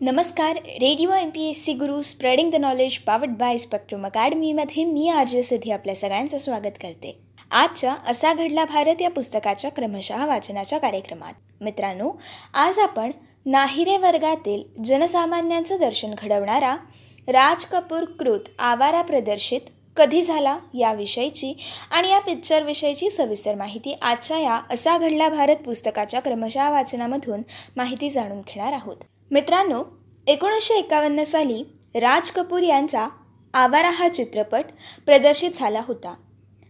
नमस्कार radio M P S C Guru spreading the knowledge powered by spectrum अकॅडमीमध्ये मी R J Siddhi आपल्या सगळ्यांचं स्वागत करते. आजच्या असा घडला भारत या पुस्तकाच्या क्रमशः वाचनाच्या कार्यक्रमात. मित्रांनो आज आपण नाहिरे वर्गातील जनसामान्यांचं दर्शन घडवणारा राज कपूर कृत आवारा प्रदर्शित कधी झाला याविषयीची आणि या पिक्चरविषयीची सविस्तर माहिती आजच्या या असा घडला भारत पुस्तकाच्या क्रमशः वाचनामधून माहिती जाणून घेणार आहोत. मित्रांनो एकोणीसशे एकावन्न साली राज कपूर यांचा आवारा हा चित्रपट प्रदर्शित झाला होता.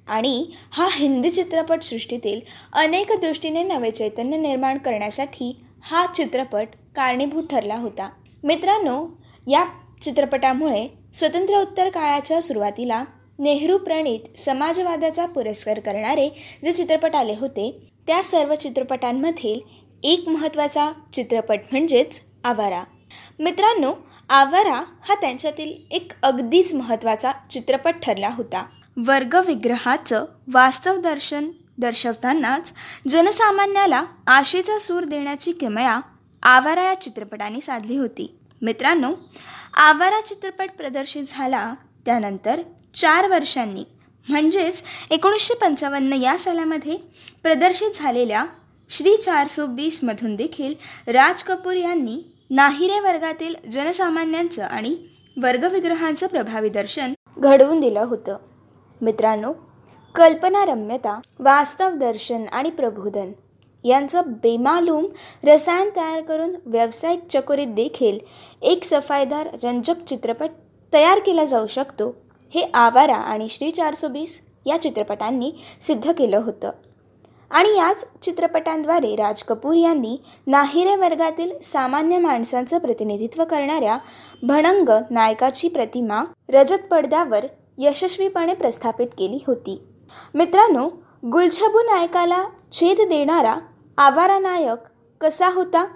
आणि हा हिंदी चित्रपटसृष्टीतील अनेक दृष्टीने नवे चैतन्य निर्माण करण्यासाठी हा चित्रपट कारणीभूत ठरला होता. मित्रांनो या चित्रपटामुळे स्वतंत्रोत्तर काळाच्या सुरुवातीला नेहरू प्रणित समाजवादाचा पुरस्कार करणारे जे चित्रपट आले होते त्या सर्व चित्रपटांमधील एक महत्त्वाचा चित्रपट म्हणजेच आवारा. मित्रांनो आवारा हा त्यांच्यातील एक अगदीच महत्त्वाचा चित्रपट ठरला होता. वर्गविग्रहाचं वास्तव दर्शन दर्शवतानाच जनसामान्याला आशेचा सूर देण्याची किमया आवारा या चित्रपटाने साधली होती. मित्रांनो आवारा चित्रपट प्रदर्शित झाला त्यानंतर चार वर्षांनी म्हणजेच एकोणीसशे पंचावन्न या सालामध्ये प्रदर्शित झालेल्या श्री चारसो बीसमधून देखील राज कपूर यांनी नाहिरे वर्गातील जनसामान्यांचं आणि वर्गविग्रहांचं प्रभावी दर्शन घडवून दिलं होतं. मित्रांनो कल्पनारम्यता वास्तव दर्शन आणि प्रबोधन यांचं बेमालूम रसायन तयार करून व्यावसायिक चकोरीत देखील एक सफाईदार रंजक चित्रपट तयार केला जाऊ शकतो हे आवारा आणि श्री चारसो बीस या चित्रपटांनी सिद्ध केलं होतं. आणि याच चित्रपटांद्वारे राज कपूर यांनी नाहिरे वर्गातील सामान्य माणसांचं प्रतिनिधित्व करणाऱ्या भणंग नायकाची प्रतिमा रजत पडद्यावर यशस्वीपणे प्रस्थापित केली होती. मित्रांनो गुलछबू नायकाला छेद देणारा आवारा नायक कसा होता?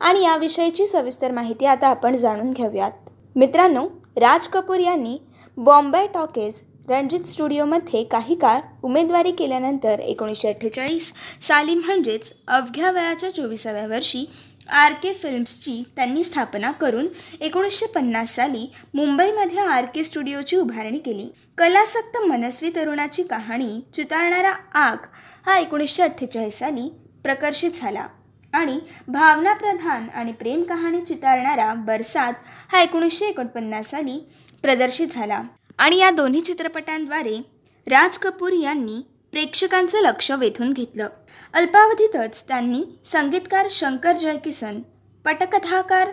आणि याविषयीची सविस्तर माहिती आता आपण जाणून घेऊयात. मित्रांनो राज कपूर यांनी बॉम्बे टॉकेज रणजित स्टुडिओमध्ये काही काळ उमेदवारी केल्यानंतर एकोणीसशे अठ्ठेचाळीस साली म्हणजेच अवघ्या वयाच्या चोवीसाव्या वर्षी आर के फिल्म्सची त्यांनी स्थापना करून एकोणीसशे पन्नास साली मुंबईमध्ये आर के स्टुडिओची उभारणी केली. कलासक्त मनस्वी तरुणाची कहाणी चितारणारा आग हा एकोणीसशे अठ्ठेचाळीस साली प्रकर्षित झाला आणि भावनाप्रधान आणि प्रेम कहाणी चितारणारा बरसात हा एकोणीसशे एकोणपन्नास साली प्रदर्शित झाला. आणि या दोन्ही चित्रपटांद्वारे राज कपूर यांनी प्रेक्षकांचं लक्ष वेधून घेतलं. अल्पावधीतच त्यांनी संगीतकार शंकर जयकिसन पटकथाकार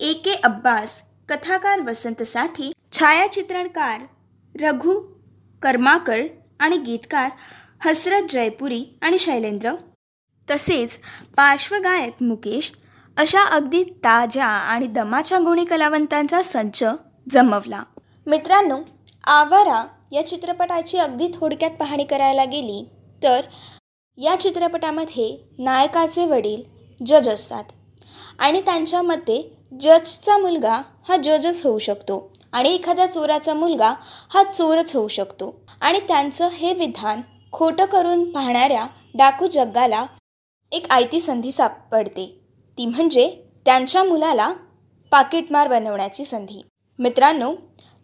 ए के अब्बास कथाकार वसंत साठी छायाचित्रणकार रघु कर्माकर आणि गीतकार हसरत जयपुरी आणि शैलेंद्र तसेच पार्श्वगायक मुकेश अशा अगदी ताज्या आणि दमाच्या गुणी कलावंतांचा संच जमवला. मित्रांनो आवारा या चित्रपटाची अगदी थोडक्यात पाहणी करायला गेली तर या चित्रपटामध्ये नायकाचे वडील जज असतात. आणि त्यांच्या मते जजचा मुलगा हा जजच होऊ शकतो आणि एखाद्या चोराचा मुलगा हा चोरच होऊ शकतो. आणि त्यांचं हे विधान खोटं करून पाहणाऱ्या डाकू जग्गाला एक आयती संधी सापडते. ती म्हणजे त्यांच्या मुलाला पाकिटमार बनवण्याची संधी. मित्रांनो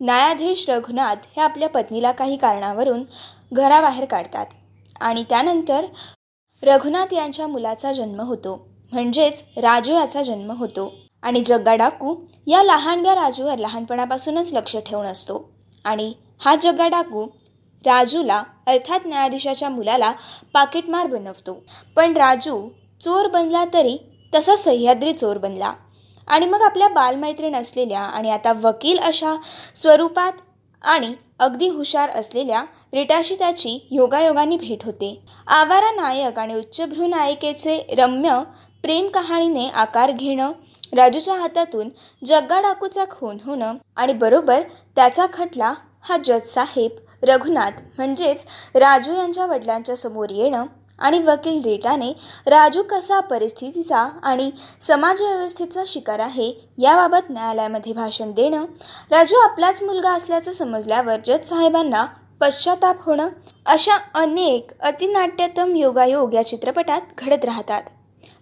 न्यायाधीश रघुनाथ हे आपल्या पत्नीला काही कारणावरून घराबाहेर काढतात आणि त्यानंतर रघुनाथ यांच्या मुलाचा जन्म होतो. म्हणजेच राजू याचा जन्म होतो. आणि जग्गा डाकू या लहानग्या राजूवर लहानपणापासूनच लक्ष ठेवून असतो. आणि हा जग्गा डाकू राजूला अर्थात न्यायाधीशाच्या मुलाला पाकिटमार बनवतो. पण राजू चोर बनला तरी तसा सह्याद्री चोर बनला. आणि मग आपल्या बालमैत्रीण असलेल्या आणि आता वकील अशा स्वरूपात आणि अगदी हुशार असलेल्या रिटाशी त्याची योगायोगाने भेट होते. आवारा नायक आणि उच्चभ्रू नायिकेचे रम्य प्रेम कहाणीने आकार घेणं राजूच्या हातातून जग्गा डाकूचा खून होणं आणि बरोबर त्याचा खटला हा जज साहेब रघुनाथ म्हणजेच राजू यांच्या वडिलांच्या समोर येणं आणि वकील रेटाने राजू कसा परिस्थितीचा आणि समाजव्यवस्थेचा शिकार आहे याबाबत न्यायालयामध्ये भाषण देणं राजू आपलाच मुलगा असल्याचं समजल्यावर जज साहेबांना पश्चाताप होणं अशा अनेक अतिनाट्यतम योगायोग या चित्रपटात घडत राहतात.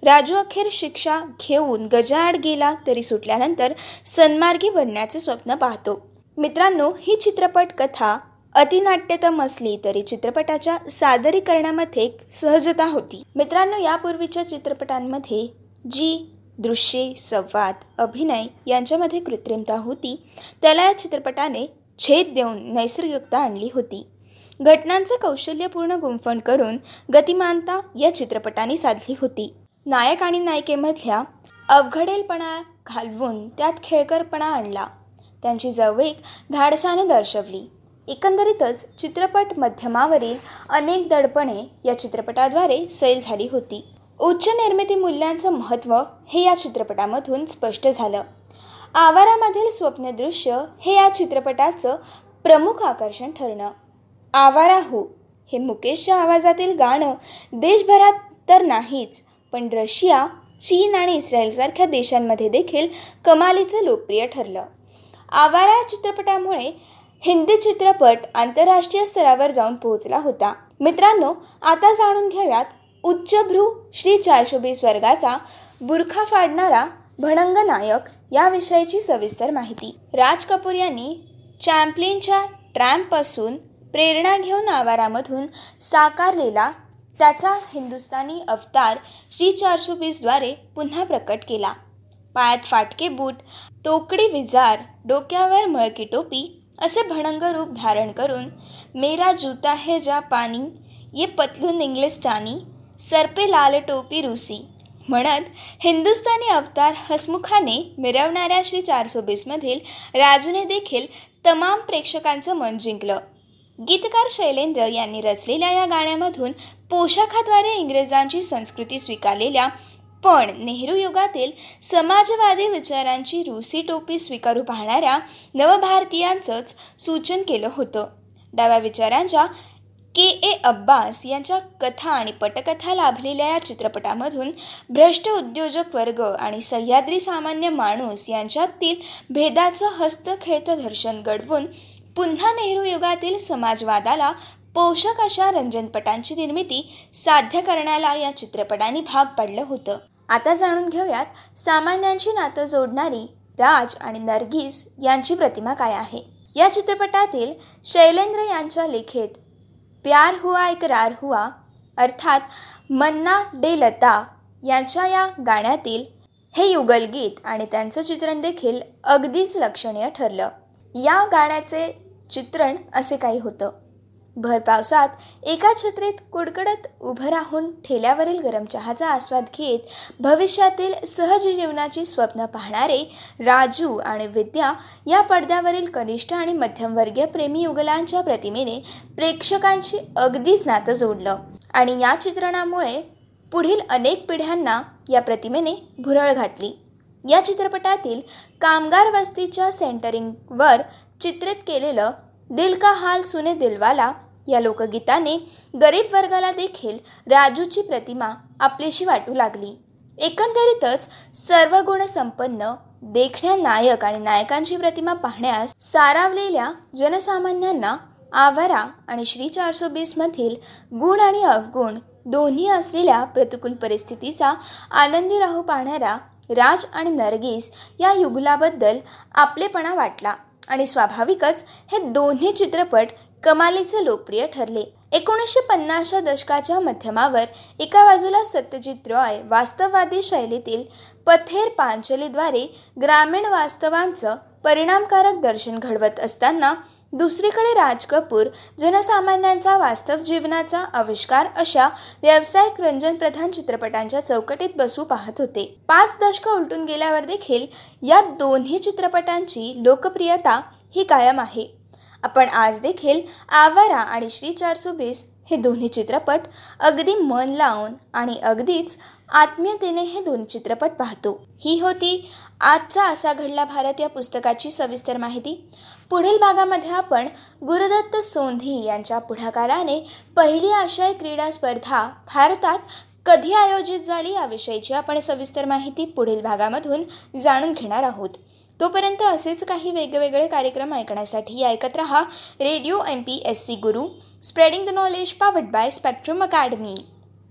राजू अखेर शिक्षा घेऊन गजाआड गेला तरी सुटल्यानंतर सन्मार्गी बनण्याचे स्वप्न पाहतो. मित्रांनो ही चित्रपट कथा अतिनाट्यतम असली तरी चित्रपटाच्या सादरीकरणामध्ये सहजता होती. मित्रांनो यापूर्वीच्या चित्रपटांमध्ये जी दृश्ये संवाद अभिनय यांच्यामध्ये कृत्रिमता होती त्याला या चित्रपटाने छेद देऊन नैसर्गिकता आणली होती. घटनांचं कौशल्यपूर्ण गुंफण करून गतिमानता या चित्रपटाने साधली होती. नायक आणि नायिकेमधल्या अवघडेलपणा घालवून त्यात खेळकरपणा आणला. त्यांची जवळीक धाडसाने दर्शवली. एकंदरीतच चित्रपट माध्यमावरील अनेक दडपणे या चित्रपटाद्वारे सैल झाली होती. उच्च निर्मिती मूल्यांचं महत्त्व हे या चित्रपटामधून स्पष्ट झालं. आवारामधील स्वप्नदृश्य हे या चित्रपटाचं प्रमुख आकर्षण ठरणं आवारा हो हे मुकेशच्या आवाजातील गाणं देशभरात तर नाहीच पण रशिया चीन आणि इस्रायलसारख्या देशांमध्ये देखील कमालीचं लोकप्रिय ठरलं. आवारा चित्रपटामुळे हिंदी चित्रपट आंतरराष्ट्रीय स्तरावर जाऊन पोहोचला होता. मित्रांनो आता जाणून घेऊयात उच्चभ्रू श्री चारशे बीस वर्गाचा बुरखा फाडणारा भणंग नायक याविषयीची सविस्तर माहिती. राज कपूर यांनी चॅम्पलिनच्या ट्रॅम्पपासून प्रेरणा घेऊन आवारामधून साकारलेला त्याचा हिंदुस्थानी अवतार श्री चारशे बीसद्वारे पुन्हा प्रकट केला. पायात फाटके बूट तोकडी विजार डोक्यावर मळकी टोपी असे भणंग रूप धारण करून मेरा जूता है जा पाणी ये पतलून इंग्लिस्तानी सरपे लाल टोपी रुसी. म्हणत हिंदुस्थानी अवतार हसमुखाने मिरवणाऱ्या श्री चारसो बीसमधील राजूने देखील तमाम प्रेक्षकांचं मन जिंकलं. गीतकार शैलेंद्र यांनी रचलेल्या या गाण्यामधून पोशाखाद्वारे इंग्रजांची संस्कृती स्वीकारलेल्या पण नेहरू युगातील समाजवादी विचारांची रुसी टोपी स्वीकारू पाहणाऱ्या नवभारतीयांचंच सूचन केलं होतं. डाव्या विचारांच्या के. ए. अब्बास यांच्या कथा आणि पटकथा लाभलेल्या या चित्रपटामधून भ्रष्ट उद्योजक वर्ग आणि सह्याद्री सामान्य माणूस यांच्यातील भेदाचं हस्तखेळतं दर्शन घडवून पुन्हा नेहरू युगातील समाजवादाला पोषक अशा रंजनपटांची निर्मिती साध्य करण्याला या चित्रपटाने भाग पडलं होतं. आता जाणून घेऊयात सामान्यांची नातं जोडणारी राज आणि नरगिस यांची प्रतिमा काय आहे? या चित्रपटातील शैलेंद्र यांच्या लेखेत प्यार हुआ इकरार हुआ अर्थात मन्ना डे लता यांच्या या गाण्यातील हे युगलगीत आणि त्यांचं चित्रण देखील अगदीच लक्षणीय ठरलं. या गाण्याचे चित्रण असे काही होतं. भर पावसात एका छत्रीत कुडकडत उभं राहून ठेल्यावरील गरम चहाचा आस्वाद घेत भविष्यातील सहज जीवनाची स्वप्न पाहणारे राजू आणि विद्या या पडद्यावरील कनिष्ठ आणि मध्यमवर्गीय प्रेमी युगलांच्या प्रतिमेने प्रेक्षकांची अगदीच नातं जोडलं. आणि या चित्रणामुळे पुढील अनेक पिढ्यांना या प्रतिमेने भुरळ घातली. या चित्रपटातील कामगार वस्तीच्या सेंटरिंगवर चित्रित केलेलं दिल का हाल सुने दिलवाला या लोकगीताने गरीब वर्गाला देखील राजूची प्रतिमा आपलीशी वाटू लागली. एकंदरीतच सर्व गुणसंपन्न देखण्या नायक आणि नायकांची प्रतिमा पाहण्यास सारावलेल्या जनसामान्यांना आवारा आणि श्री चारशे बीसमधील गुण आणि अवगुण दोन्ही असलेल्या प्रतिकूल परिस्थितीचा आनंदी राहू पाहणारा राज आणि नरगीस या युगलाबद्दल आपलेपणा वाटला आणि स्वाभाविकच हे दोन्ही चित्रपट कमालीचे लोकप्रिय ठरले. एकोणीसशे पन्नासच्या दशकाच्या मध्यमावर एका बाजूला सत्यजित रॉय वास्तववादी शैलीतील पथेर पांचलीद्वारे ग्रामीण वास्तवांचं परिणामकारक दर्शन घडवत असताना दुसरीकडे राज कपूर जनसामान्यांचा वास्तव जीवनाचा आविष्कार अशा व्यावसायिक रंजनप्रधान चित्रपटांच्या चौकटीत बसू पाहत होते. पाच दशकं उलटून गेल्यावर देखील या दोन्ही चित्रपटांची लोकप्रियता ही कायम आहे. आपण आज देखील आवारा आणि श्री चारसो बीस हे दोन्ही चित्रपट अगदी मन लावून आणि अगदीच आत्मीयतेने हे दोन चित्रपट पाहतो. ही होती आजचा असा घडला भारत या पुस्तकाची सविस्तर माहिती. पुढील भागामध्ये आपण गुरुदत्त सोंधी यांच्या पुढाकाराने पहिली आशियाई क्रीडा स्पर्धा भारतात कधी आयोजित झाली याविषयीची आपण सविस्तर माहिती पुढील भागामधून जाणून घेणार आहोत. तोपर्यंत असेच काही वेगवेगळे कार्यक्रम ऐकण्यासाठी ऐकत रहा. Radio M P S C Guru. Spreading the knowledge powered by Spectrum academy